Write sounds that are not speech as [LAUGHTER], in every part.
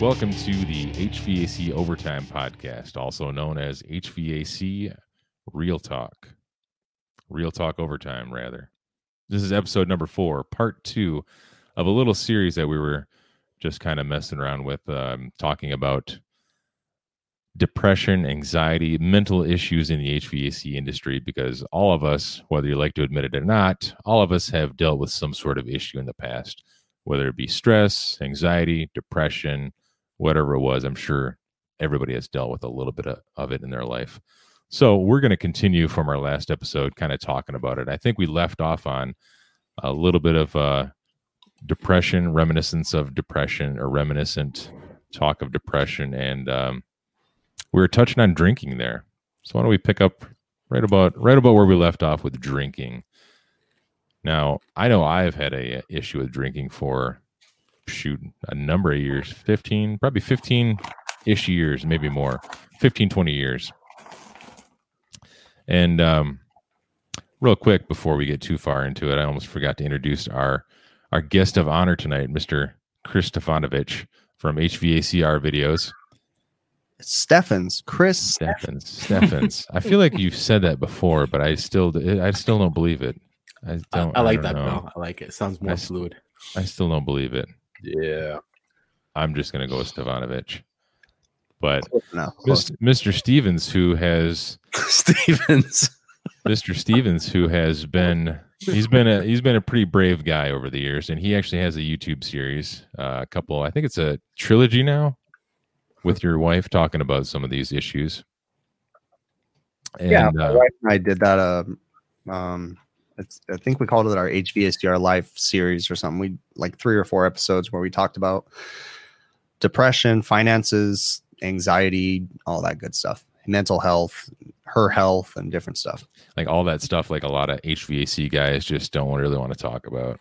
Welcome to the HVAC Overtime Podcast, also known as HVAC Real Talk. Real Talk Overtime, rather. This is episode number four, part two of a little series that we were just kind of messing around with, um, talking about depression, anxiety, mental issues in the HVAC industry, because all of us, whether you like to admit it or not, all of us have dealt with some sort of issue in the past, whether it be stress, anxiety, depression, whatever it was. I'm sure everybody has dealt with a little bit of, of it in their life. So we're going to continue from our last episode, kind of talking about it. I think we left off on a little bit of uh, depression, reminiscence of depression, or reminiscent talk of depression, and um, we were touching on drinking there. So why don't we pick up right about right about where we left off with drinking? Now I know I've had a, a issue with drinking for shoot a number of years 15 probably 15 ish years maybe more 15 20 years and um, real quick before we get too far into it, I almost forgot to introduce our our guest of honor tonight, Mr. Chris Stefanovich from HVACR videos. Stephens, Chris Stephens, Stephens. I feel like you've said that before, but I still I still don't believe it. I don't. I, I like don't that, know. Bill. I like it. Sounds more I s- fluid. I still don't believe it. Yeah. I'm just gonna go with Stefanovich. But no, Mr. Stevens, who has [LAUGHS] Stevens. Mr. Stevens, who has been he's been a he's been a pretty brave guy over the years, and he actually has a YouTube series, uh, a couple. I think it's a trilogy now, with your wife talking about some of these issues. And, yeah, my uh, wife and I did that. Um, um, it's, I think we called it our HVACR Life series or something. We like three or four episodes where we talked about depression, finances, anxiety, all that good stuff, mental health, her health, and different stuff. like all that stuff, like a lot of HVAC guys just don't really want to talk about.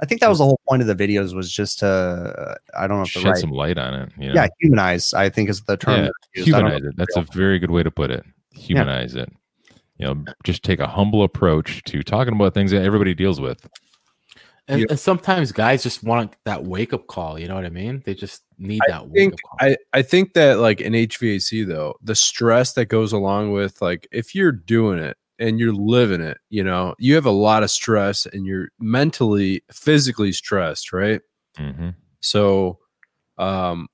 I think that was the whole point of the videos was just to uh, I don't know if the Shed right some light on it. You know? yeah humanize. I think is the term. Yeah, that's used. I don't humanize it. That's a very good way to put it. Humanize it. You know, just take a humble approach to talking about things that everybody deals with. And, Yeah. and sometimes guys just want that wake up call. You know what I mean? They just need I that wake think up call. I, I think that like in HVAC though, the stress that goes along with like if you're doing it and you're living it, you know, you have a lot of stress and you're mentally, physically stressed, right? hmm So um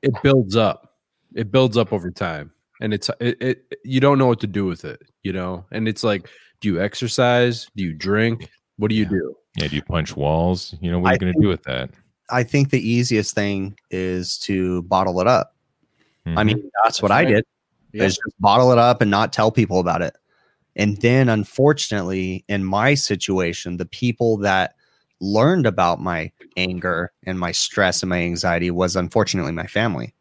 it builds up. It builds up over time. And it's it, it you don't know what to do with it, you know? And it's like, do you exercise? Do you drink? What do you Yeah. do? Yeah, do you punch walls? You know, what are you going to do with that? I think the easiest thing is to bottle it up. I Mhm. mean, that's what That's I did. Yeah. is just bottle it up and not tell people about it. And then, unfortunately, in my situation, the people that learned about my anger and my stress and my anxiety was unfortunately my family.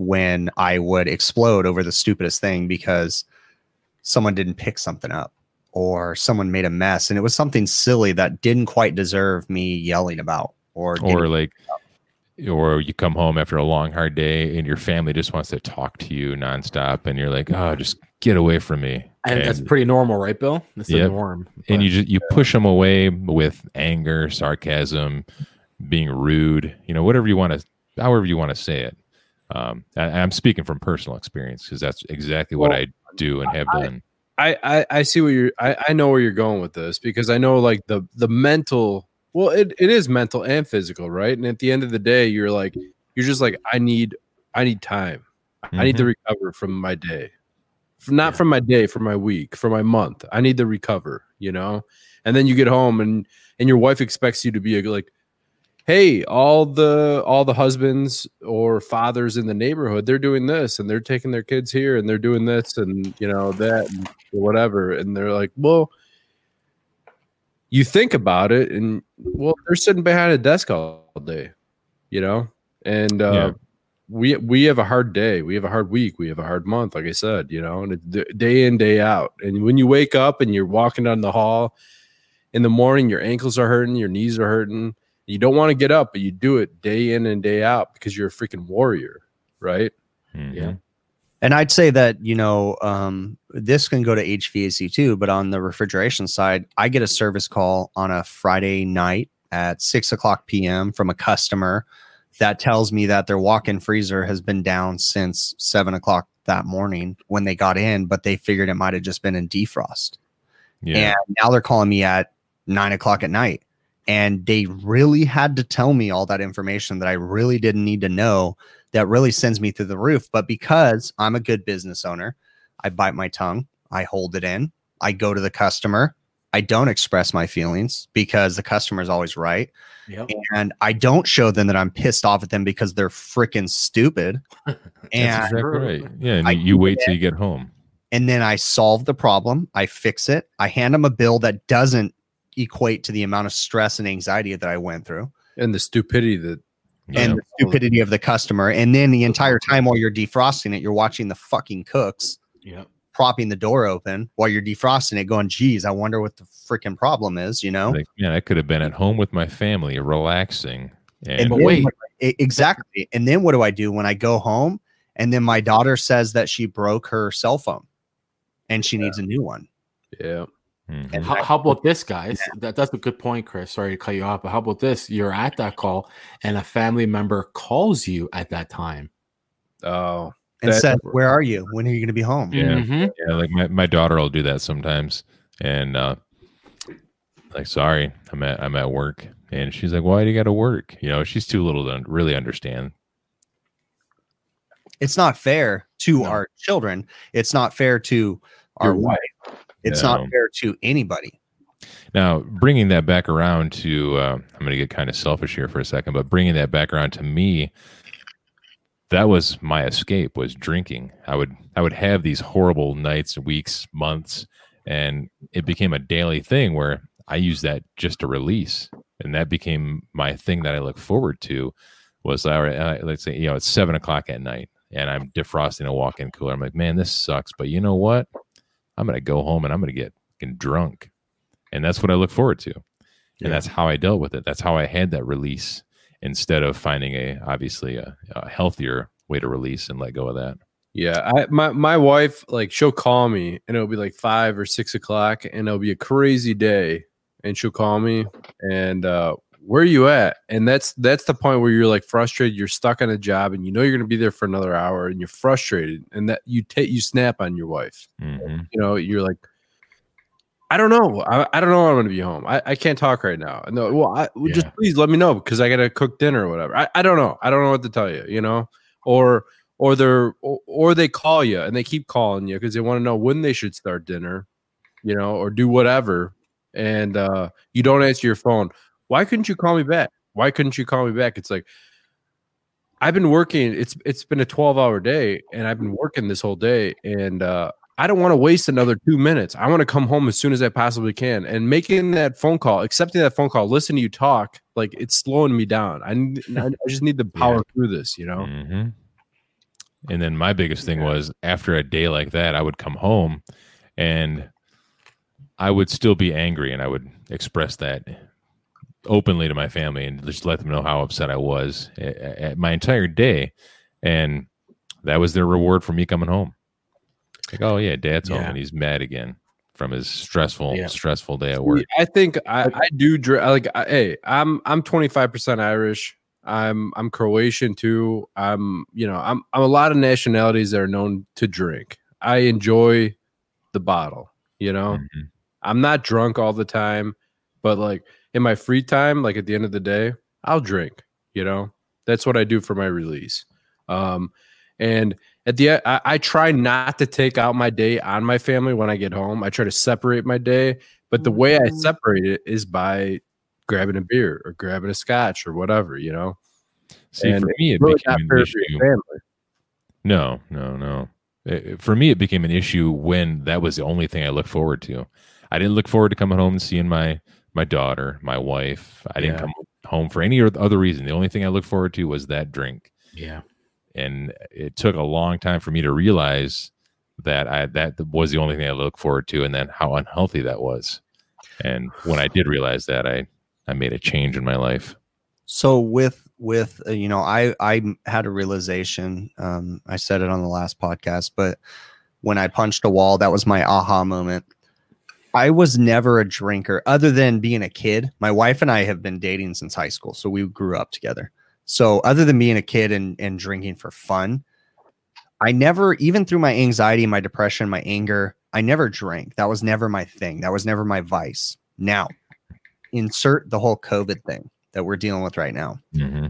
When I would explode over the stupidest thing because someone didn't pick something up or someone made a mess and it was something silly that didn't quite deserve me yelling about or, or like or you come home after a long hard day and your family just wants to talk to you nonstop and you're like oh just get away from me and that's pretty normal, right, Bill? That's the Yep. norm. and you just you push them away with anger sarcasm being rude you know whatever you want to however you want to say it um I, i'm speaking from personal experience because that's exactly what Well, i do and have I- done. I, I I see what you're I, I know where you're going with this because I know like the the mental well it, it is mental and physical right? And at the end of the day you're like you're just like I need I need time. I need to recover from my day. From- not Yeah. from my day from my week from my month. I need to recover you know? And then you get home and and your wife expects you to be a, like hey all the all the husbands or fathers in the neighborhood they're doing this and they're taking their kids here and they're doing this and you know that and whatever. And they're like well you think about it and well they're sitting behind a desk all day you know? And uh Yeah. we we have a hard day we have a hard week we have a hard month like i said you know? And day in day out. And when you wake up and you're walking down the hall in the morning your ankles are hurting your knees are hurting you don't want to get up but you do it day in and day out because you're a freaking warrior right Mhm. Yeah. And I'd say that, you know, um, this can go to HVAC too, but on the refrigeration side, I get a service call on a Friday night at six o'clock p.m. from a customer that tells me that their walk-in freezer has been down since seven o'clock that morning when they got in, but they figured it might have just been in defrost. Yeah. And now they're calling me at nine o'clock at night. And they really had to tell me all that information that I really didn't need to know that really sends me through the roof. But because I'm a good business owner, I bite my tongue, I hold it in, I go to the customer, I don't express my feelings because the customer is always right. Yep. And I don't show them that I'm pissed off at them because they're freaking stupid. [LAUGHS] That's and exactly right. Yeah. And I you wait till you get home. and then I solve the problem. I fix it. I hand them a bill that doesn't equate to the amount of stress and anxiety that I went through and the stupidity that Yeah. and the stupidity of the customer. And then the entire time while you're defrosting it, you're watching the fucking cooks Yeah. propping the door open while you're defrosting it, going, geez, I wonder what the freaking problem is, you know? like, man, I could have been at home with my family, relaxing. And, And then wait. exactly. And then what do I do when I go home? And then my daughter says that she broke her cell phone and she needs a new one. yeah Mhm. How, how about this, guys? That, that's a good point, Chris. Sorry to cut you off, but how about this? You're at that call, and a family member calls you at that time. oh And That- says, Where are you? When are you going to be home? Yeah. Mhm. Yeah, like my, my daughter will do that sometimes. And uh like sorry, I'm at I'm at work. And she's like, Why do you gotta work? You know, she's too little to really understand. It's not fair to No. our children. It's not fair to our wife. It's No. not fair to anybody. Now, bringing that back around to, uh, I'm going to get kind of selfish here for a second, but bringing that back around to me, that was my escape was drinking. I would, I would have these horrible nights, weeks, months, and it became a daily thing where I used that just to release, and that became my thing that I look forward to. Was all right, uh, let's say you know it's seven o'clock at night, and I'm defrosting a walk-in cooler. I'm like, man, this sucks, but you know what? I'm gonna go home and I'm gonna get fucking drunk and that's what I look forward to. Yeah. And that's how I dealt with it. That's how I had that release instead of finding a obviously a, a healthier way to release and let go of that. Yeah, I my my wife like she'll call me and it'll be like five or six o'clock and it'll be a crazy day and she'll call me and uh where are you at? And that's that's the point where you're like frustrated, you're stuck on a job and you know you're gonna be there for another hour and you're frustrated and that you take you snap on your wife. Mhm. You know, you're like I don't know. I, I don't know when I'm gonna be home. I, I can't talk right now. No, well, I, well, just please let me know because I gotta cook dinner or whatever. I, I don't know. I don't know what to tell you. You know, or or they're or, or they call you and they keep calling you because they want to know when they should start dinner, you know, or do whatever, and uh, you don't answer your phone. Why couldn't you call me back? Why couldn't you call me back? It's like I've been working. It's it's been a twelve hour day, and I've been working this whole day, and uh, I don't want to waste another two minutes. I want to come home as soon as I possibly can. And making that phone call, accepting that phone call, listening to you talk, like it's slowing me down. I I I just need to power through this, you know. Mhm. And then my biggest thing was after a day like that, I would come home and I would still be angry and I would express that openly to my family and just let them know how upset I was at, at my entire day. And that was their reward for me coming home. Like, oh yeah, dad's home and he's mad again from his stressful, Yeah. stressful day at work. I think I, I do like I, hey, I'm I'm 25% Irish. I'm I'm Croatian too. I'm you know, I'm I'm a lot of nationalities that are known to drink. I enjoy the bottle, you know. Mhm. I'm not drunk all the time, but like in my free time, like at the end of the day, I'll drink, you know. That's what I do for my release. Um and at the end, I, I try not to take out my day on my family when I get home. I try to separate my day, but the way I Mm. separate it is by grabbing a beer or grabbing a scotch or whatever, you know. See, And for me, it Really became an issue. family. No, no, no. It- for me, it became an issue when that was the only thing I looked forward to. I didn't look forward to coming home and seeing my my daughter, my wife. I didn't Yeah. come home for any other reason. The only thing I looked forward to was that drink, Yeah. and it took a long time for me to realize that I that was the only thing I looked forward to, and then how unhealthy that was. And when I did realize that, I I made a change in my life. So with with uh, you know, I I had a realization. Um, I said it on the last podcast, but when I punched a wall, that was my aha moment. I was never a drinker other than being a kid. My wife and I have been dating since high school, so we grew up together. So other than being a kid and, and drinking for fun, I never, even through my anxiety, my depression, my anger, I never drank. That was never my thing. That was never my vice. Now, insert the whole COVID thing that we're dealing with right now. hmm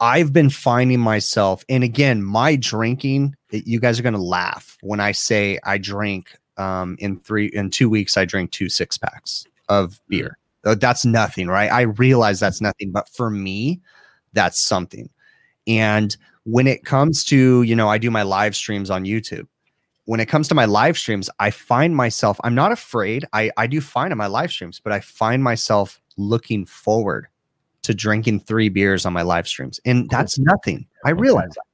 I've been finding myself, and again, my drinking, you guys are going to laugh when I say I drink um, in three, in two weeks, I drink two six packs of beer. Uh, That's nothing, right? I realize that's nothing, but for me, that's something. And when it comes to, you know, I do my live streams on YouTube. When it comes to my live streams, I find myself, I'm not afraid. I, I do fine on my live streams, but I find myself looking forward to drinking three beers on my live streams. And that's nothing. I realize that.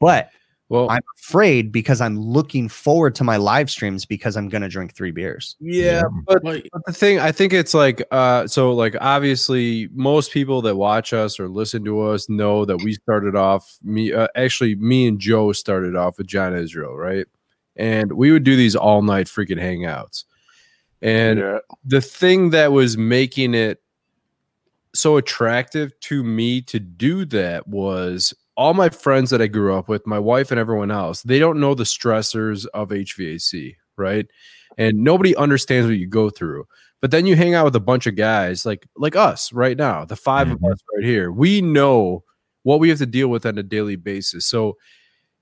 But Well, I'm afraid because I'm looking forward to my live streams because I'm going to drink three beers. yeah, but But the thing, I think it's like, uh, so like obviously most people that watch us or listen to us know that we started off. Me, uh, actually, me and Joe started off with John Israel, right? And we would do these all night freaking hangouts. And Yeah. the thing that was making it so attractive to me to do that was all my friends that I grew up with, my wife and everyone else, they don't know the stressors of HVAC, right? And nobody understands what you go through. But then you hang out with a bunch of guys like like us right now, the 5 of Mhm. us right here. We know what we have to deal with on a daily basis. So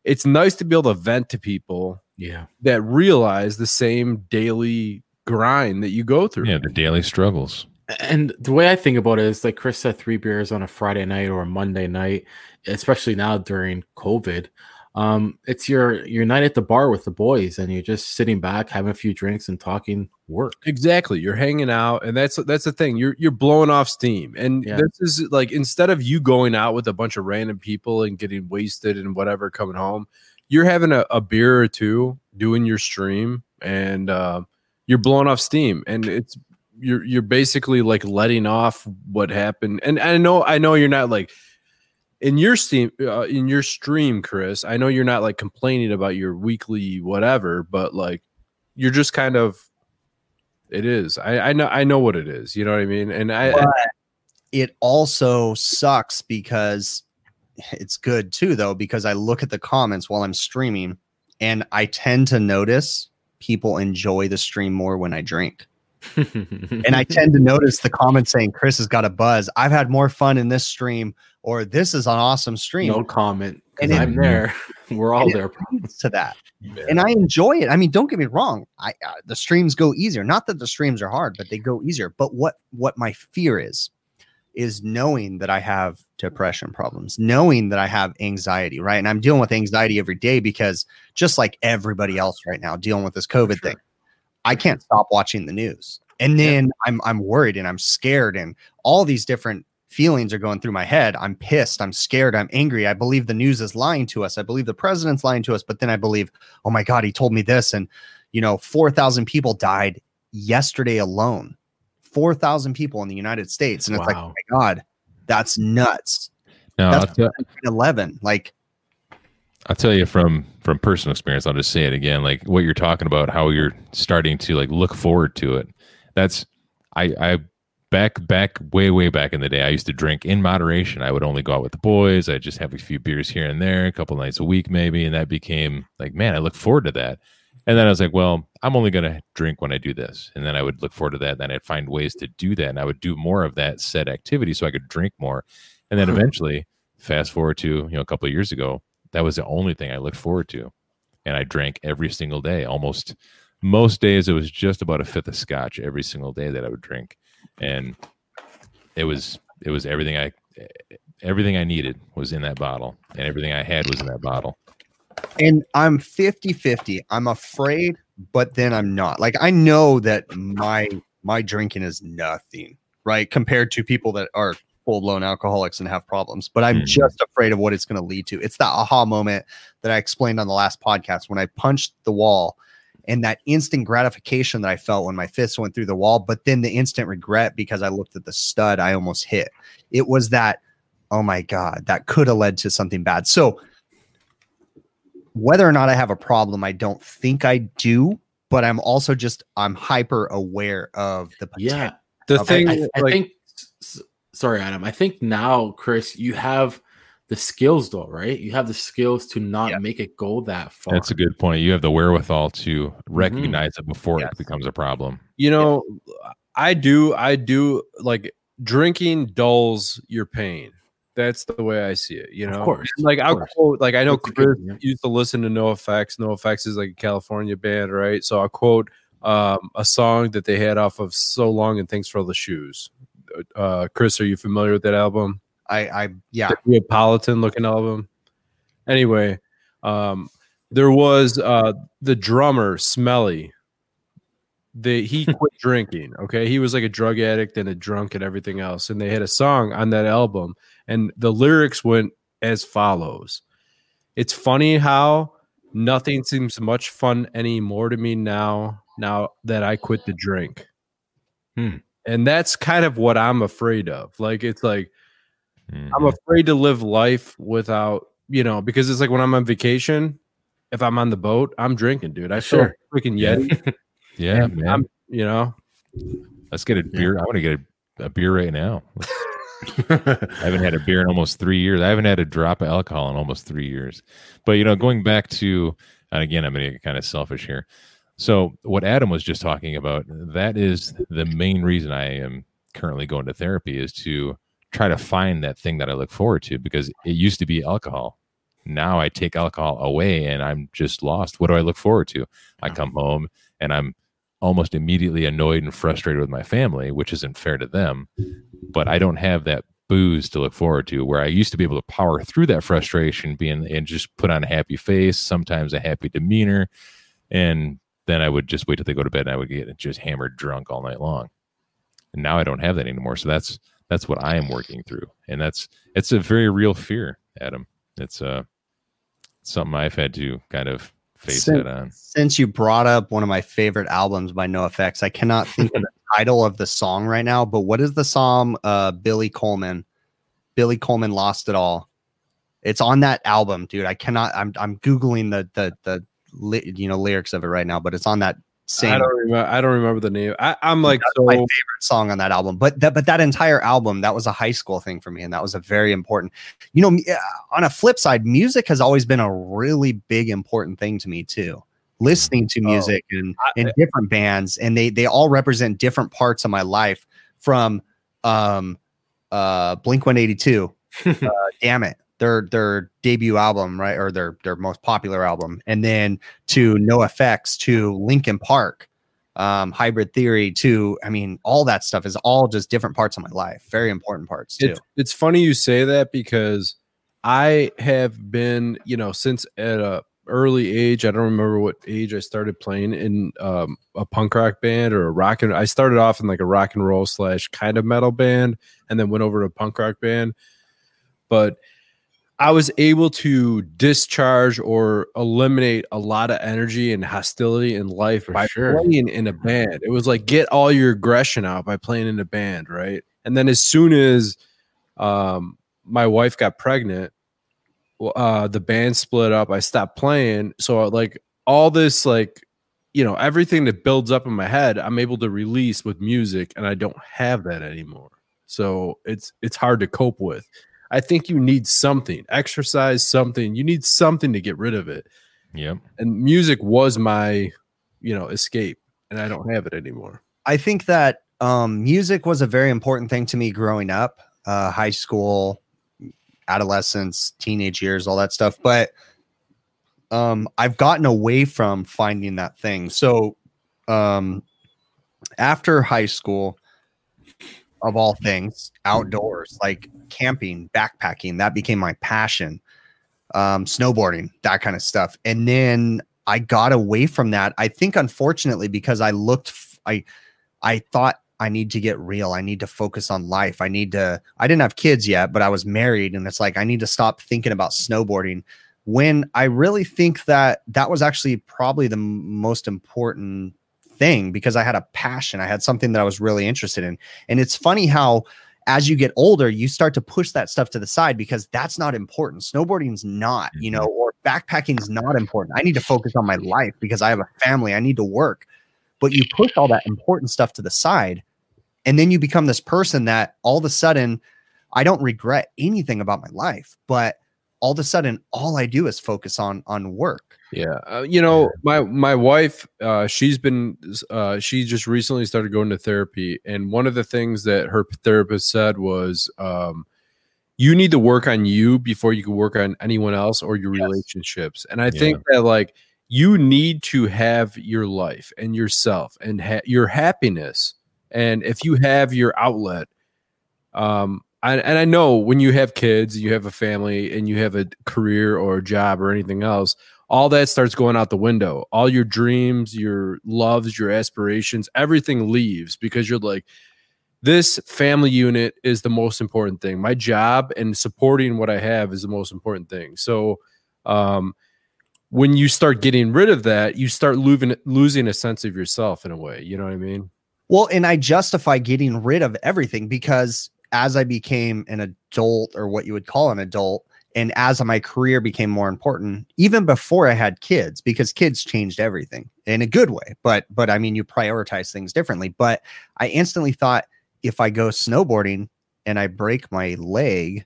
it's nice to be able to vent to people yeah. that realize the same daily grind that you go through. Yeah, the daily struggles. And the way I think about it is like Chris said, three beers on a Friday night or a Monday night, especially now during COVID. Um, it's your your night at the bar with the boys, and you're just sitting back, having a few drinks, and talking work. Exactly. You're hanging out, and that's that's the thing. You're you're blowing off steam, and Yeah. this is like instead of you going out with a bunch of random people and getting wasted and whatever, coming home, you're having a, a beer or two, doing your stream, and uh, you're blowing off steam, and it's you're you're basically like letting off what happened. And I know I know you're not like in your steam uh, in your stream, Chris. I know you're not like complaining about your weekly whatever, but like you're just kind of it is. I, I know. I know what it is. You know what I mean. And I, But it also sucks because it's good too, though, because I look at the comments while I'm streaming and I tend to notice people enjoy the stream more when I drink. And I [LAUGHS] tend to notice the comments saying, Chris has got a buzz. I've had more fun in this stream, or this is an awesome stream. no comment. And I'm there. [LAUGHS] [LAUGHS] We're all there. to that. and I enjoy it. I mean, don't get me wrong. I uh, the streams go easier. Not that the streams are hard, but they go easier. But what what my fear is is knowing that I have depression problems, knowing that I have anxiety, right? And I'm dealing with anxiety every day because just like everybody else right now dealing with this COVID Sure. thing, I can't stop watching the news. And then I'm I'm worried and I'm scared and all these different feelings are going through my head. I'm pissed, I'm scared, I'm angry. I believe the news is lying to us. I believe the president's lying to us, but then I believe, oh my god, he told me this and you know, 4,000 people died yesterday alone. 4,000 people in the United States and it's like, oh my god, that's nuts. I'll, That's 11 like I'll tell you from from personal experience. I'll just say it again, like what you're talking about, how you're starting to like look forward to it. That's I I back back way way back in the day. I used to drink in moderation. I would only go out with the boys. I just have a few beers here and there, a couple nights a week maybe, and that became like, man, I look forward to that. And then I was like, well, I'm only going to drink when I do this. And then I would look forward to that. And Then I'd find ways to do that. And I would do more of that said activity so I could drink more. And then [LAUGHS] eventually, fast forward to, you know, a couple of years ago, that was the only thing I looked forward to. And I drank every single day. Almost most days, it was just about a fifth of scotch every single day that I would drink. And it was, it was everything I, everything I needed was in that bottle. And everything I had was in that bottle. and I'm 50 50. I'm afraid, but then I'm not. Like, I know that my my drinking is nothing, right? Compared to people that are full blown alcoholics and have problems. But I'm Mhm. just afraid of what it's going to lead to. It's that aha moment that I explained on the last podcast when I punched the wall and that instant gratification that I felt when my fist went through the wall, but then the instant regret because I looked at the stud I almost hit. It was that, oh my God, that could have led to something bad. So, whether or not I have a problem, I don't think I do. but I'm also just I'm hyper aware of the potential. Yeah, The Okay. thing, I, I like, think. S- Sorry, Adam. I think now, Chris, you have the skills, though, right? You have the skills to not Yeah. make it go that far. That's a good point. You have the wherewithal to recognize it before Yes. it becomes a problem. you know, I do, I do like drinking dulls your pain. That's the way I see it. You Of know, course, like of I course. quote, like I know That's Chris good- yeah. used to listen to NOFX. No Effects is like a California band, right? So I quote um, a song that they had off of "So Long" and "Thanks for All the Shoes." Uh, Chris, are you familiar with that album? I I yeah. the Neapolitan looking album. Anyway, um, there was uh, the drummer Smelly. The he [LAUGHS] quit drinking. Okay, he was like a drug addict and a drunk and everything else. And they had a song on that album, and the lyrics went as follows: "It's funny how nothing seems much fun anymore to me now. Now that I quit the drink." Hmm. And that's kind of what I'm afraid of. Like it's like I'm Mhm. afraid to live life without, you know, because it's like when I'm on vacation, if I'm on the boat, I'm drinking, dude. I Sure. sure freaking Yeah. Yeti. [LAUGHS] yeah, man. I'm, you know, Let's get a beer. I want to get a, a beer right now. [LAUGHS] I haven't had a beer in almost three years. I haven't had a drop of alcohol in almost three years. But you know, going back to, and again, I'm going to get kind of selfish here. So what Adam was just talking about, that is the main reason I am currently going to therapy is to try to find that thing that I look forward to because it used to be alcohol. Now I take alcohol away and I'm just lost. What do I look forward to? I come home and I'm almost immediately annoyed and frustrated with my family, which isn't fair to them. But I don't have that booze to look forward to where I used to be able to power through that frustration being and just put on a happy face, sometimes a happy demeanor. And then I would just wait till they go to bed and I would get just hammered drunk all night long. And now I don't have that anymore. So that's that's what I am working through. And that's it's a very real fear, Adam. It's uh something I've had to kind of face Sin- head on. Since you brought up one of my favorite albums by NOFX, I cannot think of the [LAUGHS] title of the song right now. But what is the song? Uh, Billy Coleman. Billy Coleman lost it all. It's on that album, dude. I cannot. I'm I'm googling the the the li- you know lyrics of it right now, but it's on that same I don't remember. I don't remember the name. I, I'm like That's my favorite song on that album. But that but that entire album, that was a high school thing for me, and that was a very important. You know, on a flip side, music has always been a really big important thing to me too. Listening to Oh, music and I- and different bands, and they they all represent different parts of my life. From um uh Blink One Eighty Two, [LAUGHS] uh, damn it, their their debut album, right, or their their most popular album, and then to NOFX, to Linkin Park, um, Hybrid Theory, to I mean, all that stuff is all just different parts of my life, very important parts too. It's, it's funny you say that because I have been, you know, since at a early age. I don't remember what age I started playing in um, a punk rock band or a rock and. I started off in like a rock and roll slash kind of metal band, and then went over to a punk rock band. But I was able to discharge or eliminate a lot of energy and hostility in life For by sure. playing in a band. It was like get all your aggression out by playing in a band, right? And then as soon as um, my wife got pregnant, uh, the band split up. I stopped playing, so like all this like you know everything that builds up in my head, I'm able to release with music, and I don't have that anymore. So it's it's hard to cope with. I think you need something, exercise something. You need something to get rid of it. Yep. And music was my, you know, escape, and I don't have it anymore. I think that um, music was a very important thing to me growing up, uh, high school, adolescence, teenage years, all that stuff. But um, I've gotten away from finding that thing. So um, after high school, of all things, outdoors, like camping, backpacking, that became my passion. Um, snowboarding, that kind of stuff. And then I got away from that. I think, unfortunately, because I looked, f- I, I thought I need to get real. I need to focus on life. I need to. I didn't have kids yet, but I was married, and it's like I need to stop thinking about snowboarding. When I really think that that was actually probably the most important thing because I had a passion. I had something that I was really interested in. And it's funny how as you get older, you start to push that stuff to the side because that's not important. Snowboarding's not, you mm-hmm. know, or backpacking's not important. I need to focus on my life because I have a family. I need to work. But you push all that important stuff to the side. And then you become this person that all of a sudden, I don't regret anything about my life, but all of a sudden, all I do is focus on on work. Yeah, uh, you know, my my wife, uh, she's been, uh, she just recently started going to therapy, and one of the things that her therapist said was, um, you need to work on you before you can work on anyone else or your Yes. relationships. And I Yeah. think that like you need to have your life and yourself and ha- your happiness, and if you have your outlet, um, I, and I know when you have kids, you have a family, and you have a career or a job or anything else, all that starts going out the window. All your dreams, your loves, your aspirations, everything leaves because you're like, this family unit is the most important thing. My job and supporting what I have is the most important thing. So, um, when you start getting rid of that, you start losing losing a sense of yourself in a way. You know what I mean? Well, and I justify getting rid of everything because as I became an adult or what you would call an adult, and as my career became more important, even before I had kids, because kids changed everything in a good way. But but I mean, you prioritize things differently. But I instantly thought if I go snowboarding and I break my leg,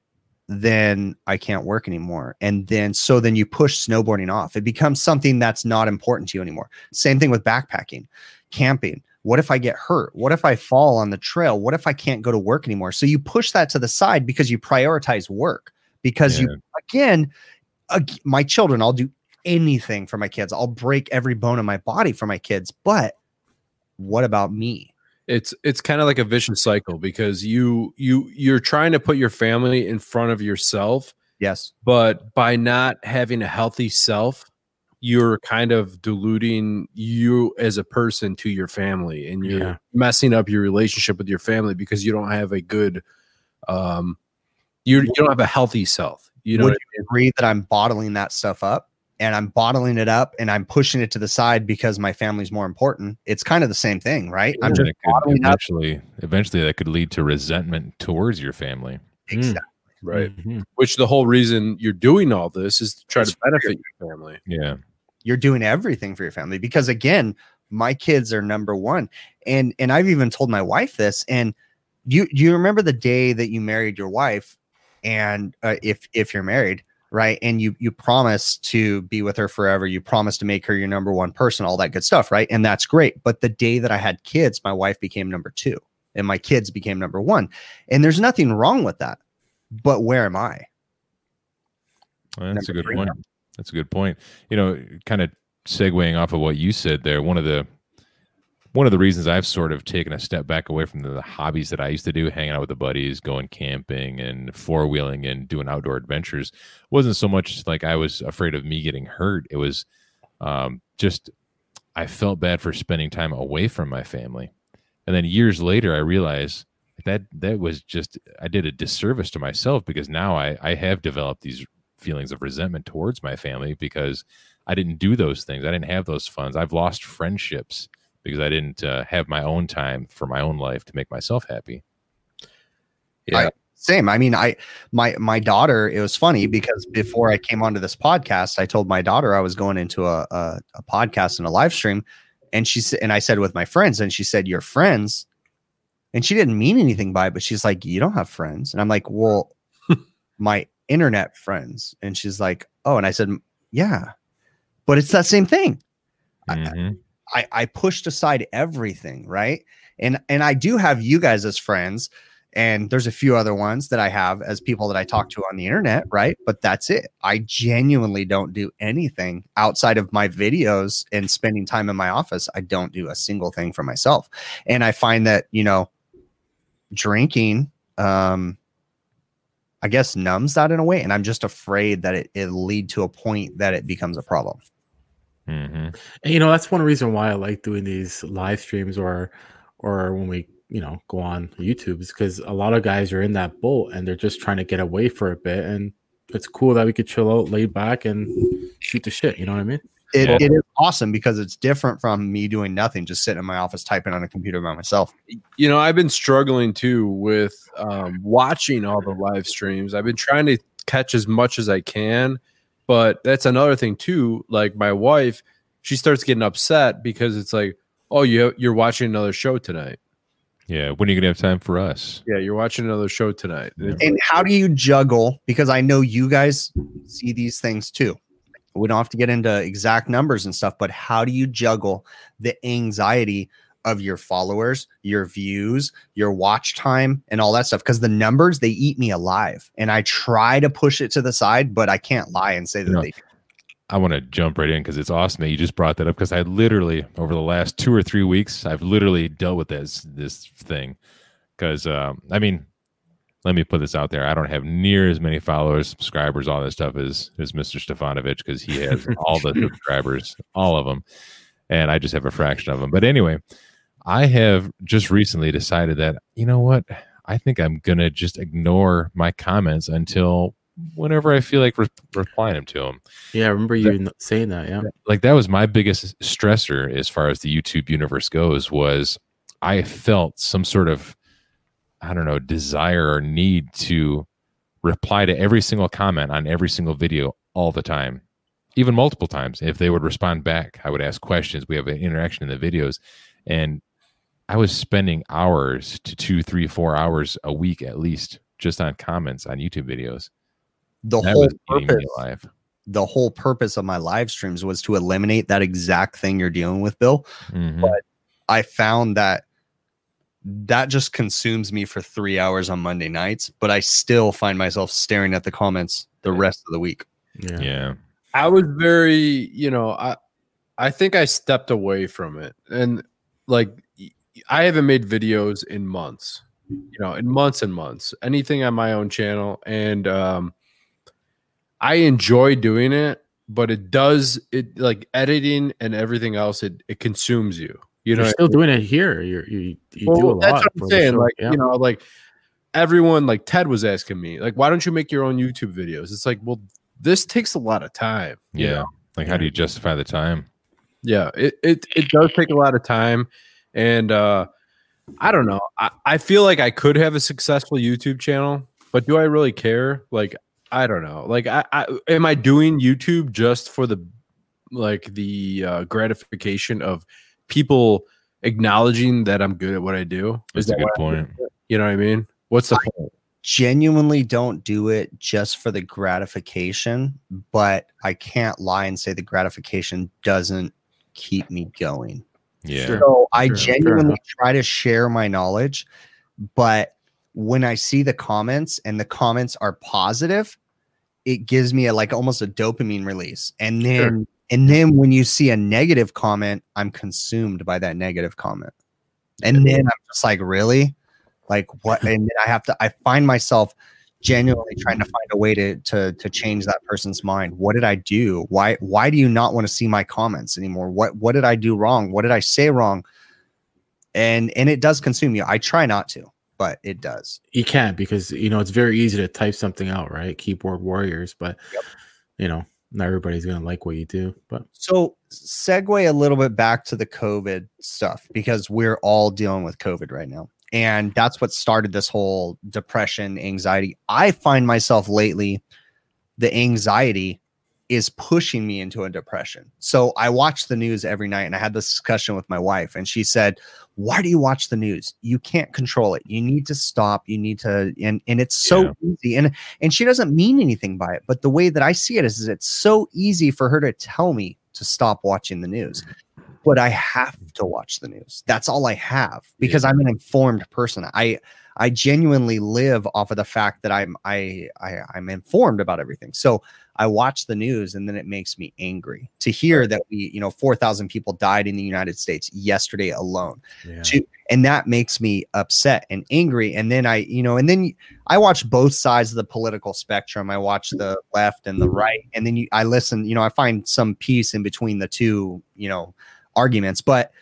then I can't work anymore. And then so then you push snowboarding off. It becomes something that's not important to you anymore. Same thing with backpacking, camping. What if I get hurt? What if I fall on the trail? What if I can't go to work anymore? So you push that to the side because you prioritize work. Because you again, ag- my children, I'll do anything for my kids. I'll break every bone in my body for my kids. But what about me? it's it's kind of like a vicious cycle because you you you're trying to put your family in front of yourself Yes. but by not having a healthy self you're kind of diluting you as a person to your family and you're Yeah. messing up your relationship with your family because you don't have a good um you you don't have a healthy self you know Would what you agree that I'm bottling that stuff up and I'm bottling it up and I'm pushing it to the side because my family's more important? It's kind of the same thing, right? I'm And just it could bottling up. eventually, eventually, that could lead to resentment towards your family. Exactly. I mean? Right Mhm. which the whole reason you're doing all this is to try It's to benefit your family Yeah, You're doing everything for your family because again, my kids are number one. And and I've even told my wife this. And you you remember the day that you married your wife, and uh, if if you're married, right? And you you promise to be with her forever. You promise to make her your number one person, all that good stuff, right? And that's great. But the day that I had kids, my wife became number two, and my kids became number one. And there's nothing wrong with that. But where am I? Well, that's a good point. That's a good point. You know, kind of segueing off of what you said there. One of the one of the reasons I've sort of taken a step back away from the, the hobbies that I used to do, hanging out with the buddies, going camping and four wheeling and doing outdoor adventures, wasn't so much like I was afraid of me getting hurt. It was um, just I felt bad for spending time away from my family, and then years later, I realized that that was just I did a disservice to myself because now I I have developed these feelings of resentment towards my family because I didn't do those things. I didn't have those funds. I've lost friendships because I didn't uh, have my own time for my own life to make myself happy. yeah Same. I mean, I my my daughter. It was funny because before I came onto this podcast, I told my daughter I was going into a a, a podcast and a live stream, and she said, and I said with my friends, and she said, "Your friends," and she didn't mean anything by it, but she's like, "You don't have friends," and I'm like, "Well, [LAUGHS] my internet friends," and she's like, "Oh," and I said, "Yeah," but it's that same thing. I- Mhm. I, I pushed aside everything, right? And and I do have you guys as friends, and there's a few other ones that I have as people that I talk to on the internet, right? But that's it. I genuinely don't do anything outside of my videos and spending time in my office. I don't do a single thing for myself. And I find that, you know, drinking um I guess numbs that in a way. And I'm just afraid that it, it'll lead to a point that it becomes a problem. Mhm. And, you know, that's one reason why I like doing these live streams or or when we, you know, go on YouTube is because a lot of guys are in that boat and they're just trying to get away for a bit. And it's cool that we could chill out, lay back and shoot the shit. You know what I mean? It, Yeah. it is awesome because it's different from me doing nothing, just sitting in my office typing on a computer by myself. you know, I've been struggling too with um, watching all the live streams. I've been trying to catch as much as I can, but that's another thing too. Like my wife, she starts getting upset because it's like, oh, you you're watching another show tonight. Yeah. When are you gonna have time for us? Yeah, you're watching another show tonight. And it's And like, how do you juggle? Because I know you guys see these things too. We don't have to get into exact numbers and stuff, but how do you juggle the anxiety of your followers, your views, your watch time, and all that stuff? Because the numbers they eat me alive, and I try to push it to the side, but I can't lie and say that No. they. I want to jump right in because it's awesome that you just brought that up because I literally over the last two or three weeks I've literally dealt with this this thing because um, I mean let me put this out there I don't have near as many followers subscribers all that stuff as as Mr. Stefanovic because he has [LAUGHS] all the subscribers all of them and I just have a fraction of them but anyway I have just recently decided that you know what I think I'm gonna just ignore my comments until whenever I feel like re- replying them to them Yeah, I remember you n- saying that. Yeah. like that was my biggest stressor as far as the YouTube universe goes was I felt some sort of I don't know desire or need to reply to every single comment on every single video all the time. Even multiple times if they would respond back I would ask questions. We have an interaction in the videos. And I was spending hours to two three four hours a week at least just on comments on YouTube videos. The that whole purpose alive. the whole purpose of my live streams was to eliminate that exact thing you're dealing with, Bill. Mhm. But I found that that just consumes me for three hours on Monday nights, but I still find myself staring at the comments the rest of the week. Yeah. yeah I was very, you know, I I think I stepped away from it. And like I haven't made videos in months. You know, in months and months. Anything on my own channel and um I enjoy doing it, but it does it like editing and everything else it it consumes you. You know, You're still doing it here. You're, you you do a lot. that's what I'm saying. show. Like, yeah. you know, like everyone, like Ted was asking me, like, why don't you make your own YouTube videos? It's like, well, this takes a lot of time. you yeah know? like how do you justify the time Yeah, it, it it does take a lot of time, and uh I don't know. I, I feel like I could have a successful YouTube channel, but do I really care? Like, I don't know. Like, I, I am I doing YouTube just for the like the uh, gratification of people acknowledging that I'm good at what I do? That's a that good what I'm point. You know what I mean? What's the point? Genuinely don't do it just for the gratification, but I can't lie and say the gratification doesn't keep me going. Yeah. So I Sure, fair genuinely enough. try to share my knowledge, but when I see the comments and the comments are positive, it gives me a like almost a dopamine release. And then and then when you see a negative comment, I'm consumed by that negative comment. And then I'm just like, really? Like what? [LAUGHS] And then I have to I find myself genuinely trying to find a way to to to change that person's mind. What did I do? Why why do you not want to see my comments anymore? What what did I do wrong? What did I say wrong? And and it does consume you. I try not to, but it does. you can't because you know it's very easy to type something out, right? Keyboard warriors, but you know not everybody's gonna like what you do. But So segue a little bit back to the COVID stuff because we're all dealing with COVID right now. And that's what started this whole depression, anxiety. I find myself lately, the anxiety is pushing me into a depression. So I watch the news every night and I had this discussion with my wife, and she said, Why do you watch the news? You can't control it. You need to stop. You need to, and, and it's so Yeah. easy. And and she doesn't mean anything by it. But the way that I see it is, is it's so easy for her to tell me to stop watching the news. But I have to watch the news. That's all I have because I'm an informed person. I I genuinely live off of the fact that I'm I, I I'm informed about everything. So I watch the news and then it makes me angry to hear that we, you know, 4,000 people died in the United States yesterday alone yeah, to and that makes me upset and angry and then i you know and then i watch both sides of the political spectrum. I watch the left and the right mm-hmm. and then you, i listen you know i find some peace in between the two you know arguments but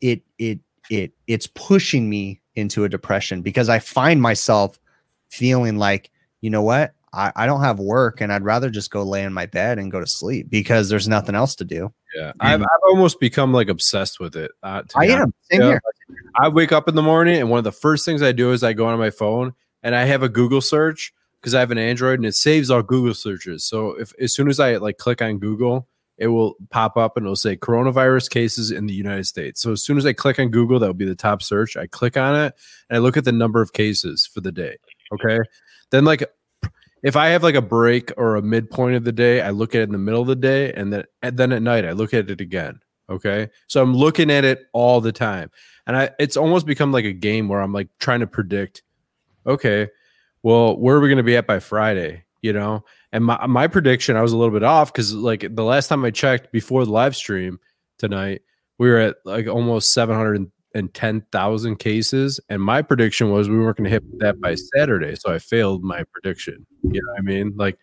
it it it it's pushing me into a depression because i find myself feeling like you know what I, I don't have work and I'd rather just go lay in my bed and go to sleep because there's nothing else to do. Yeah, I've, I've almost become like obsessed with it. Uh, I am. Same here. I wake up in the morning and one of the first things I do is I go on my phone and I have a Google search because I have an Android and it saves all Google searches. So if as soon as I like click on Google, it will pop up and it'll say coronavirus cases in the United States. So as soon as I click on Google, that will be the top search. I click on it and I look at the number of cases for the day. Okay. Then like if I have like a break or a midpoint of the day, I look at it in the middle of the day and then and then at night I look at it again. Okay. So I'm looking at it all the time. And I it's almost become like a game where I'm like trying to predict, okay, well, where are we gonna be at by Friday? You know? And my my prediction, I was a little bit off because like the last time I checked before the live stream tonight, we were at like almost 710,000 cases. And my prediction was we weren't going to hit that by Saturday. So I failed my prediction. You know what I mean? Like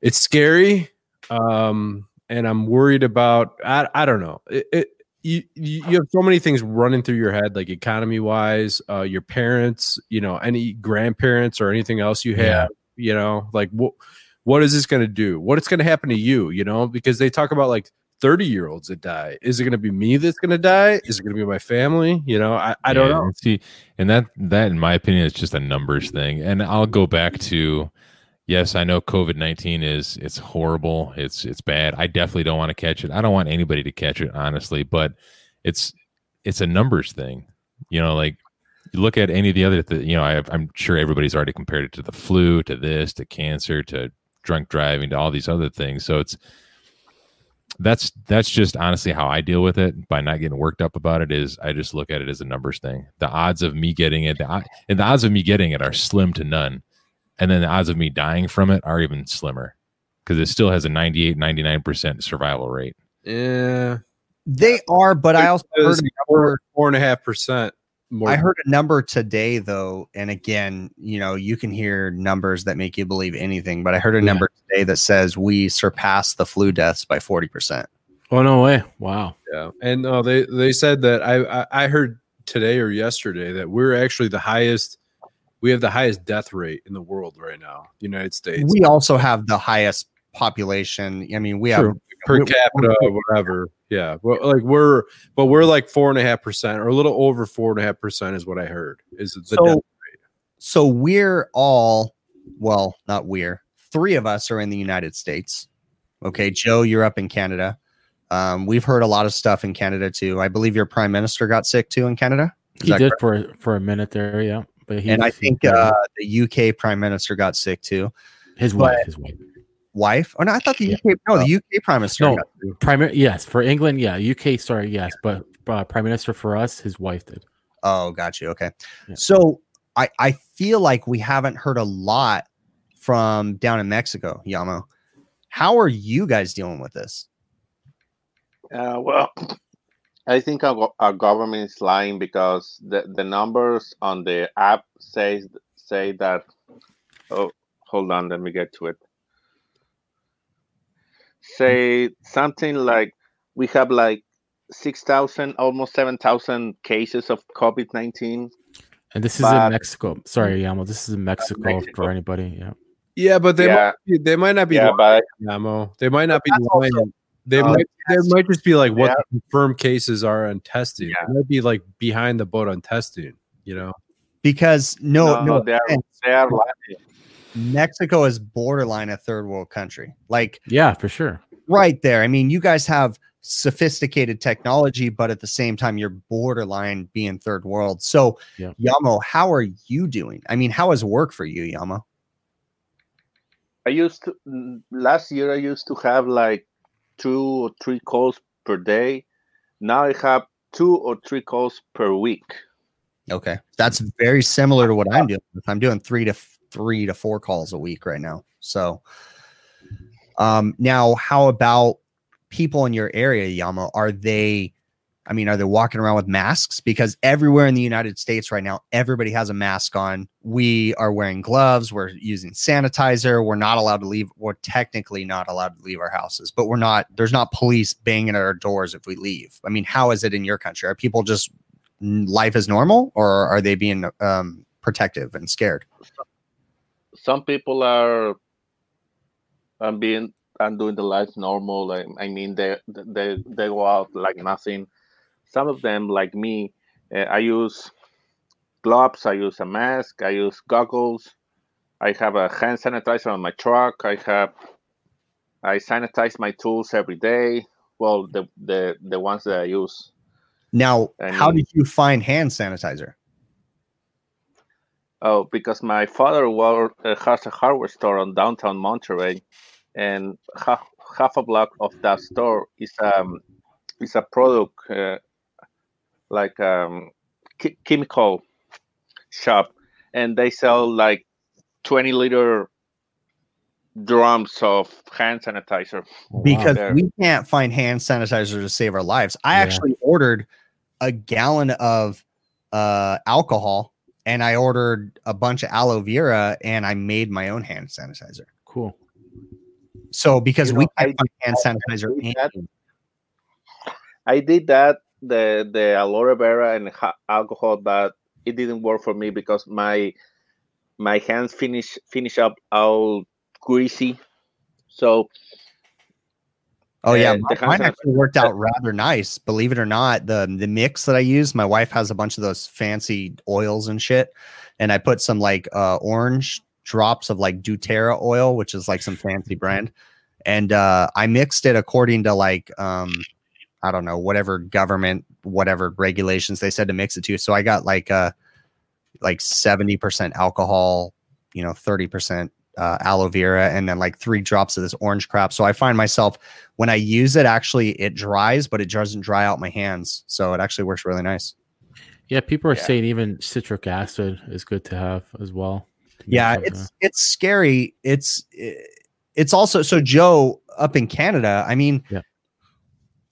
it's scary. Um, and I'm worried about, I, I don't know. It, it, you, you have so many things running through your head, like economy wise, uh, your parents, you know, any grandparents or anything else you have, Yeah. you know, like what what is this going to do? What is going to happen to you? You know, because they talk about like 30 year olds that die. Is it going to be me that's going to die? Is it going to be my family? You know, I, I don't Yeah, know. See, and that that in my opinion is just a numbers thing. And I'll go back to yes, I know COVID nineteen is it's horrible. It's it's bad. I definitely don't want to catch it. I don't want anybody to catch it, honestly. But it's it's a numbers thing. You know, like you look at any of the other, th- you know, I, I'm sure everybody's already compared it to the flu, to this, to cancer, to drunk driving, to all these other things. So it's that's that's just honestly how I deal with it by not getting worked up about it is I just look at it as a numbers thing. The odds of me getting it, the, and the odds of me getting it are slim to none. And then the odds of me dying from it are even slimmer because it still has a 98, 99% survival rate. Yeah. They are, but I also heard a number, four and a half percent more. I heard a number today though, and again, you know, you can hear numbers that make you believe anything, but I heard a Yeah. number today that says we surpassed the flu deaths by 40%. Oh no way! Wow. Yeah, and uh, they they said that I, I I heard today or yesterday that we're actually the highest. We have the highest death rate in the world right now, the United States We also have the highest population. I mean, we have per we- capita, whatever. Yeah, but like we're but we're like four and a half percent or a little over four and a half percent is what I heard. Is the death so, so we're all well, not we're three of us are in the United States. Okay, Joe, you're up in Canada. Um, we've heard a lot of stuff in Canada too. I believe your prime minister got sick too in Canada. Is He that did for for a minute there, yeah. But he and I think uh, the UK prime minister got sick too. his but- his wife. Wife? Oh no, I thought the Yeah. UK. No, the UK prime minister. No. Prime, yes, for England, yeah. UK, sorry, yes, but uh, prime minister for us, his wife did. Oh, got you. Okay. Yeah. So I I feel like we haven't heard a lot from down in Mexico, Yamo. How are you guys dealing with this? Uh, well, I think our, our government is lying because the, the numbers on the app says say that. Oh, hold on, let me get to it. Say something like we have like six thousand, almost seven thousand cases of COVID nineteen. And this is But- in Mexico. Sorry, Yamo. This is in Mexico, Mexico. for anybody. Yeah. Yeah, but they Yeah. might be, they might not be Yeah, lying, but Yamo. They might not be lying. also- they uh, might they might just be like what Yeah. the confirmed cases are on testing. Yeah. They might be like behind the boat on testing. You know. Because no, no, they are they are lying. Mexico is borderline a third world country. Like Yeah, for sure. right there. I mean, you guys have sophisticated technology, but at the same time, you're borderline being third world. So, Yeah. Yamo, how are you doing? I mean, how has work for you, Yamo? I used to last year. I used to have like two or three calls per day. Now I have two or three calls per week. Okay, that's very similar to what I'm [LAUGHS] doing. I'm doing three to f- three to four calls a week right now. So, um, now how about people in your area, Yama? Are they? I mean, are they walking around with masks? Because everywhere in the United States right now, everybody has a mask on. We are wearing gloves. We're using sanitizer. We're not allowed to leave. We're technically not allowed to leave our houses, but we're not. There's not police banging at our doors if we leave. I mean, how is it in your country? Are people just life is normal, or are they being um, protective and scared? Some people are um, being and doing the life normal. Like, I mean, they they they go out like nothing. Some of them, like me, uh, I use gloves. I use a mask. I use goggles. I have a hand sanitizer on my truck. I have I sanitize my tools every day. Well, the the the ones that I use. Now, I how did you find hand sanitizer? Oh, because my father wor- uh, has a hardware store on downtown Monterrey, and half half a block of that store is um is a product uh, like um ch- chemical shop, and they sell like twenty liter drums of hand sanitizer. because there. we can't find hand sanitizer to save our lives. I Yeah. actually ordered a gallon of uh, alcohol and I ordered a bunch of aloe vera and I made my own hand sanitizer. Cool. So because You we know, can't I- find hand sanitizer, did that. I did that the the aloe vera and ha- alcohol, but it didn't work for me because my my hands finish finish up all greasy. So oh yeah, mi- mine actually worked out rather nice. Believe it or not, the the mix that I use, my wife has a bunch of those fancy oils and shit, and I put some like uh, orange drops of like doTERRA oil, which is like some fancy brand, and uh, I mixed it according to like um, I don't know whatever government whatever regulations they said to mix it to. So I got like uh like seventy percent alcohol, you know, thirty percent uh, aloe vera, and then like three drops of this orange crap. So I find myself when I use it, actually it dries, but it doesn't dry out my hands. So it actually works really nice. Yeah, people are Yeah. saying even citric acid is good to have as well. Yeah, it's it's scary. It's it's also so Joe up in Canada. I mean, Yeah.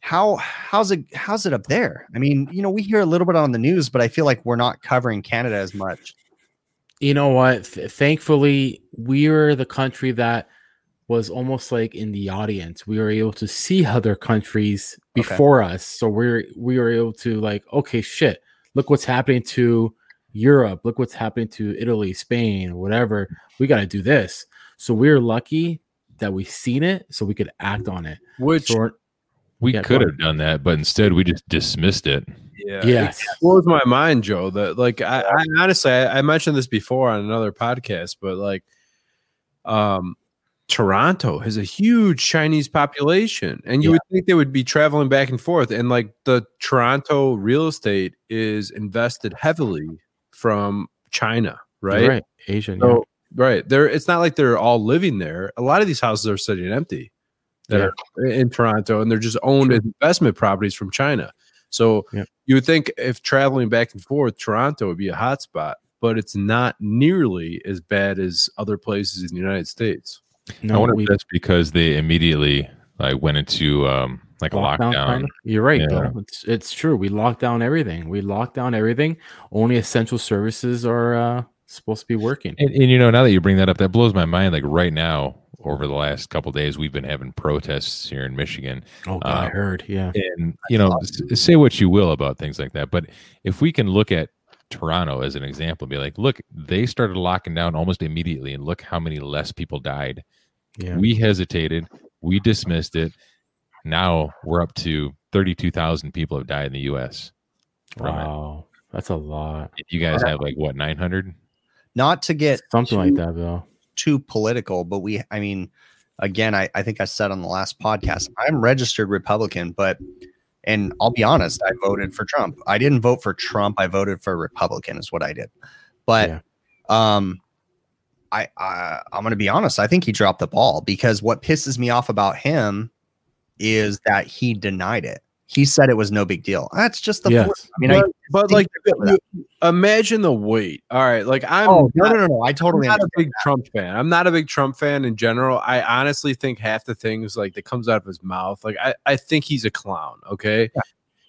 how how's it how's it up there? I mean, you know, we hear a little bit on the news, but I feel like we're not covering Canada as much. You know what? Th- thankfully, we were the country that was almost like in the audience. We were able to see other countries Okay. before us, so we're we were able to like, okay, shit, look what's happening to Europe. Look what's happening to Italy, Spain, whatever. We got to do this. So we're lucky that we've seen it, so we could act on it. Which So We Yeah, could ahead. have done that, but instead we just dismissed it. yeah, yes, it blows my mind, Joe. That like I, I honestly I, I mentioned this before on another podcast, but like um Toronto has a huge Chinese population, and you Yeah. would think they would be traveling back and forth. And like the Toronto real estate is invested heavily from China, right? right, Asian. So, right. They're it's not like they're all living there. A lot of these houses are sitting empty that Yeah. are in Toronto and they're just owned as investment properties from China. So Yeah. you would think if traveling back and forth, Toronto would be a hot spot, but it's not nearly as bad as other places in the United States. yeah. I wonder we- if that's because they immediately like went into um like a lockdown. kinda? You're right, Yeah. bro. It's it's true. We locked down everything. We locked down everything. Only essential services are uh, supposed to be working. And, and you know, now that you bring that up, that blows my mind. Like right now, over the last couple days, we've been having protests here in Michigan. Oh, God, I um, heard. Yeah, And you know, say what you will about things like that, but if we can look at Toronto as an example, be like, look, they started locking down almost immediately, and look how many less people died. yeah. We hesitated, we dismissed it. Now we're up to thirty-two thousand people have died in the U.S. from it. wow, that's a lot. You guys have like what nine hundred? Not to get Something too- like that, Bill. Too political, but we, I mean, again, I, I think I said on the last podcast, I'm registered Republican, but, and I'll be honest, I voted for Trump. I didn't vote for Trump. I voted for Republican, is what I did. But, Yeah. um, I, I I'm going to be honest. I think he dropped the ball because what pisses me off about him is that he denied it. He said it was no big deal. That's just the. Yes. I mean, I, but, but like you're good with you- imagine the weight. All right, like I'm oh no, not- no, no, no! I totally I'm totally not a understand. big Trump fan. I'm not a big Trump fan in general. I honestly think half the things like that comes out of his mouth, like I, I think he's a clown. Okay,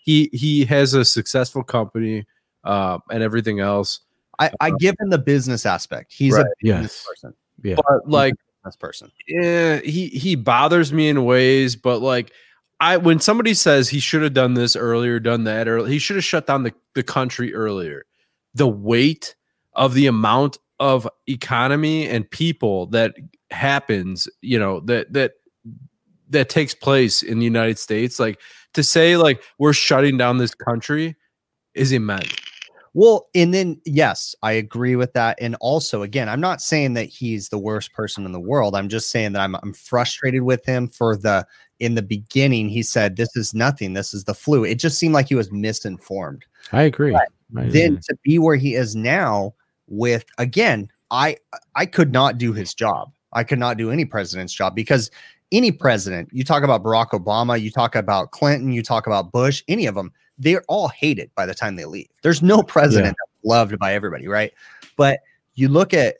he he has a successful company uh, and everything else, I, I give him the business aspect. He's Right. a business Yes. person. Yeah. but like Business person. yeah, he he bothers me in ways, but like I when somebody says he should have done this earlier, done that or he should have shut down the, the country earlier. The weight of the amount of economy and people that happens, you know, that that that takes place in the United States, like to say like we're shutting down this country is immense. Well, and then yes, I agree with that. And also, again, I'm not saying that he's the worst person in the world. I'm just saying that I'm I'm frustrated with him for the in the beginning. He said this is nothing. This is the flu. It just seemed like he was misinformed. I agree. I Then agree. to be where he is now, with again, I I could not do his job. I could not do any president's job because any president, you talk about Barack Obama, you talk about Clinton, you talk about Bush, any of them, they're all hated by the time they leave. There's no president that's loved by everybody, right? But you look at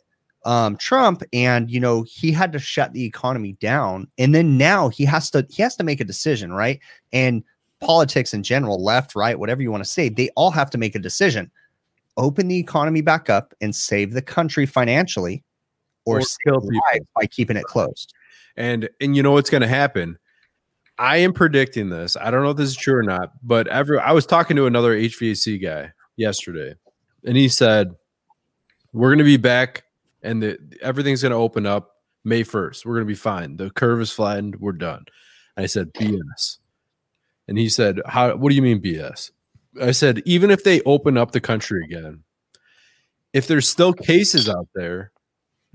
um, Trump, and you know he had to shut the economy down, and then now he has to he has to make a decision, right? And politics in general, left, right, whatever you want to say, they all have to make a decision: open the economy back up and save the country financially, or, Or kill people. by keeping it closed. And and you know what's going to happen? I am predicting this. I don't know if this is true or not, but every I was talking to another HVAC guy yesterday, and he said we're going to be back, and the, everything's going to open up May first. We're going to be fine. The curve is flattened. We're done. And I said BS, and he said, "How? What do you mean BS?" I said, "Even if they open up the country again, if there's still cases out there,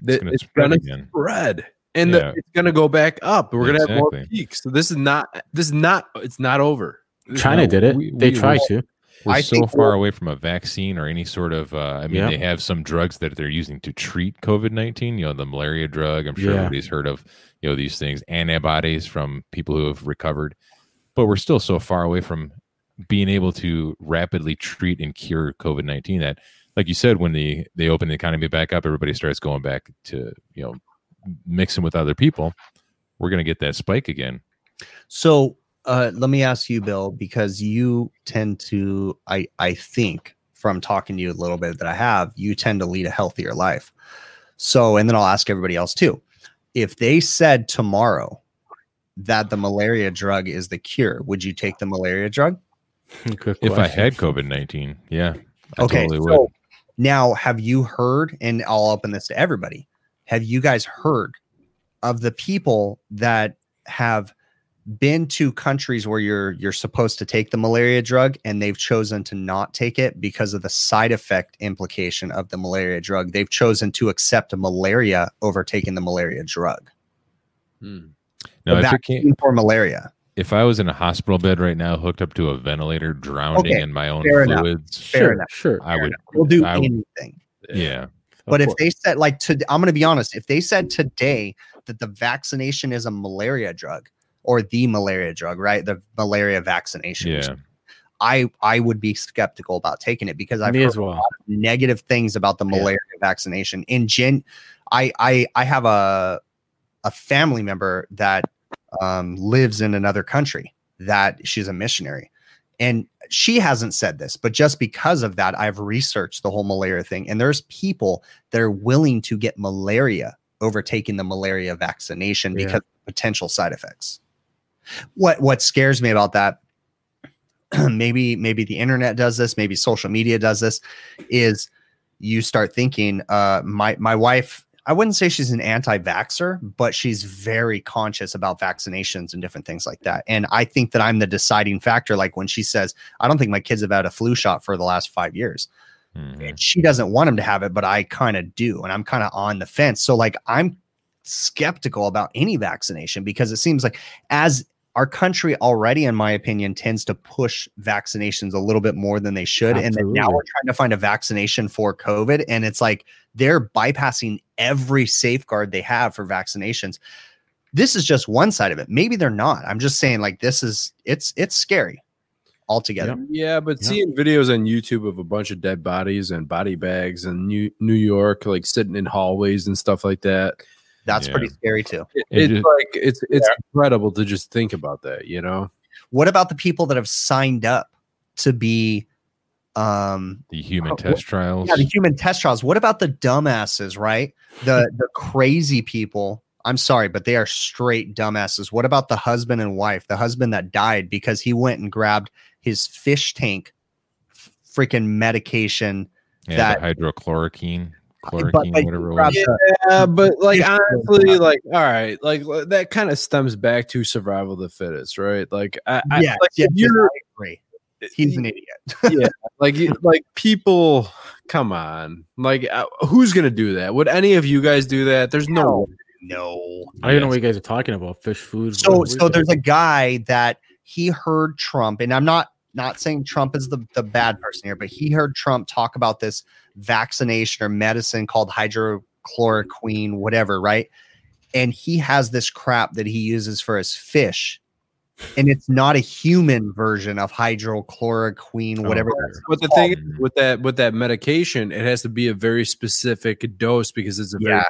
that it's going to again. spread." and the- it's gonna go back up. We're gonna have more peaks. So this is not. This is not. It's not over. China not- did it. we- they we- tried we- to. We're I so far away from a vaccine or any sort of. Uh, I mean, Yeah. they have some drugs that they're using to treat COVID nineteen. You know, the malaria drug. I'm sure Yeah. everybody's heard of. You know these things, antibodies from people who have recovered, but we're still so far away from being able to rapidly treat and cure COVID nineteen that, like you said, when the they open the economy back up, everybody starts going back to you know mixing with other people. We're gonna get that spike again. So uh, let me ask you, Bill, because you tend to, I I think from talking to you a little bit that I have, you tend to lead a healthier life. So, and then I'll ask everybody else too. If they said tomorrow that the malaria drug is the cure, would you take the malaria drug? [LAUGHS] If I had COVID nineteen, yeah, I Okay, totally so now have you heard, and I'll open this to everybody, have you guys heard of the people that have been to countries where you're you're supposed to take the malaria drug and they've chosen to not take it because of the side effect implication of the malaria drug they've chosen to accept malaria over taking the malaria drug Hmm. Now, the if it came, vaccine for malaria if I was in a hospital bed right now, hooked up to a ventilator, drowning Okay, in my own fair enough. fluids, fair sure, enough. sure. I would. we'll do I would- anything Yeah, But if course. they said like to I'm going to be honest, if they said today that the vaccination is a malaria drug or the malaria drug, right? The malaria vaccination. yeah. I I would be skeptical about taking it because I've Me heard as well. negative things about the Yeah. malaria vaccination. In gen I I I have a a family member that um lives in another country that she's a missionary. And she hasn't said this, but just because of that, I've researched the whole malaria thing. And there's people that are willing to get malaria over taking the malaria vaccination Yeah. because of potential side effects. What what scares me about that, [CLEARS THROAT] maybe maybe the internet does this, maybe social media does this, is you start thinking, uh, my my wife, I wouldn't say she's an anti-vaxxer, but she's very conscious about vaccinations and different things like that. And I think that I'm the deciding factor. Like when she says, I don't think my kids have had a flu shot for the last five years. Mhm. And she doesn't want them to have it, but I kind of do. And I'm kind of on the fence. So like I'm skeptical about any vaccination because it seems like as our country already, in my opinion, tends to push vaccinations a little bit more than they should. And then now we're trying to find a vaccination for COVID. And it's like they're bypassing every safeguard they have for vaccinations. This is just one side of it. Maybe they're not. I'm just saying, like, this is it's it's scary altogether. Yeah, but Yeah. seeing videos on YouTube of a bunch of dead bodies and body bags in New New York, like sitting in hallways and stuff like that, That's Yeah. pretty scary too. it- It it's just- like it's it's incredible to just think about that. You know, What about the people that have signed up to be um The human Oh, test trials. yeah, the human test trials? What about the dumbasses, right? The [LAUGHS] the crazy people. I'm sorry, but they are straight dumbasses. What about the husband and wife? The husband that died because he went and grabbed his fish tank freaking medication yeah, that- the hydrochloroquine. Chloroquine, but whatever it grab was. the- Yeah, but like honestly, like all right, like that kind of stems back to survival of the fittest, right? Like I, I like yes, if you're I agree. He's an idiot. [LAUGHS] yeah, like like people come on like uh, who's gonna do that would any of you guys do that there's no No. I don't know what you guys are talking about. Fish food. So so there's a guy that he heard Trump, and I'm not not saying Trump is the, the bad person here, but he heard Trump talk about this vaccination or medicine called hydrochloroquine, whatever, right? And he has this crap that he uses for his fish. And it's not a human version of hydrochloroquine, Oh, whatever okay. that's but the thing is, with that with that medication it has to be a very specific dose because it's a very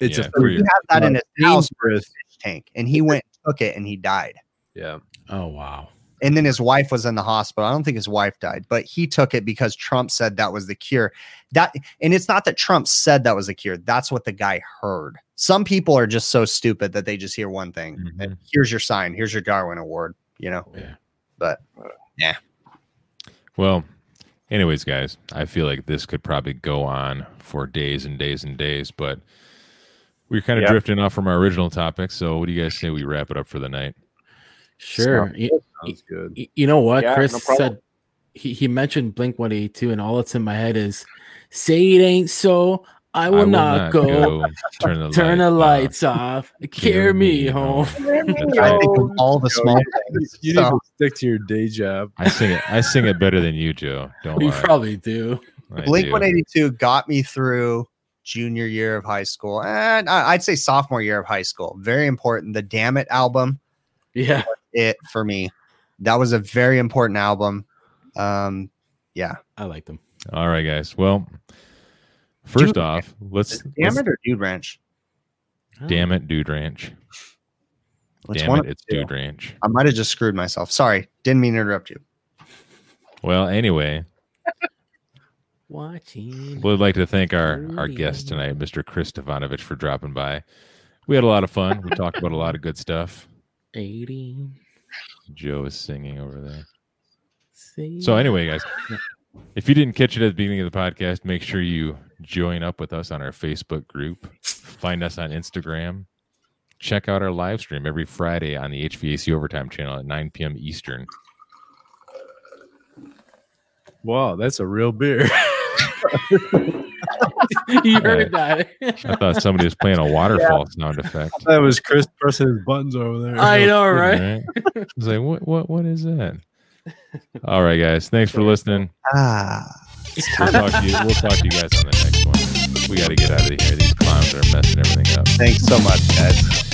it's Yeah, a So for he your- has that in his house dangerous fish tank, and he [LAUGHS] went and took it and he died. yeah oh wow. And then his wife was in the hospital. I don't think his wife died, but he took it because Trump said that was the cure. That and it's not that Trump said that was the cure. That's what the guy heard. Some people are just so stupid that they just hear one thing. and Mhm. here's your sign. Here's your Darwin Award. You know. Yeah. But yeah. Well, anyways, guys, I feel like this could probably go on for days and days and days, but we're kind of Yeah. drifting off from our original topic. So, what do you guys say we wrap it up for the night? Sure. You, sounds good y- you know what? Yeah, Chris no said he, he mentioned Blink 182, and all that's in my head is say it ain't so. I will, not, go. [LAUGHS] Turn the Turn the lights off. lights off. Carry me home. [LAUGHS] I think of all the small you things. need So, to stick to your day job I sing it. I sing it better than you, Joe. Don't We lie. probably do. I Blink 182 got me through junior year of high school, and I'd say sophomore year of high school. Very important. The Dammit album. Yeah. It for me. That was a very important album. Um, yeah. I like them. All right, guys. Well, first Dude, off, let's, Is it let's Damn it or Dude Ranch? damn it, Dude Ranch. Which damn it, it's two? Dude Ranch. I might have just screwed myself. Sorry, didn't mean to interrupt you. Well, anyway, Watching. we'd like to thank our our guest tonight, Mr. Chris Stephens, for dropping by. We had a lot of fun. We talked about a lot of good stuff. 80. Joe is singing over there. See? So anyway, guys, [LAUGHS] if you didn't catch it at the beginning of the podcast, make sure you join up with us on our Facebook group. Find us on Instagram. Check out our live stream every Friday on the HVAC Overtime channel at 9 p.m. Eastern. wow that's a real beer [LAUGHS] [LAUGHS] you heard that. I thought somebody was playing a [LAUGHS] waterfall sound effect. that was chris pressing his buttons over there I know, right? Right? I was like, what, what, what is that? All right, guys. Thanks for listening. Ah. We'll talk to you. We'll talk to you guys on the next one. We got to get out of here. These clowns are messing everything up. Thanks so much, guys.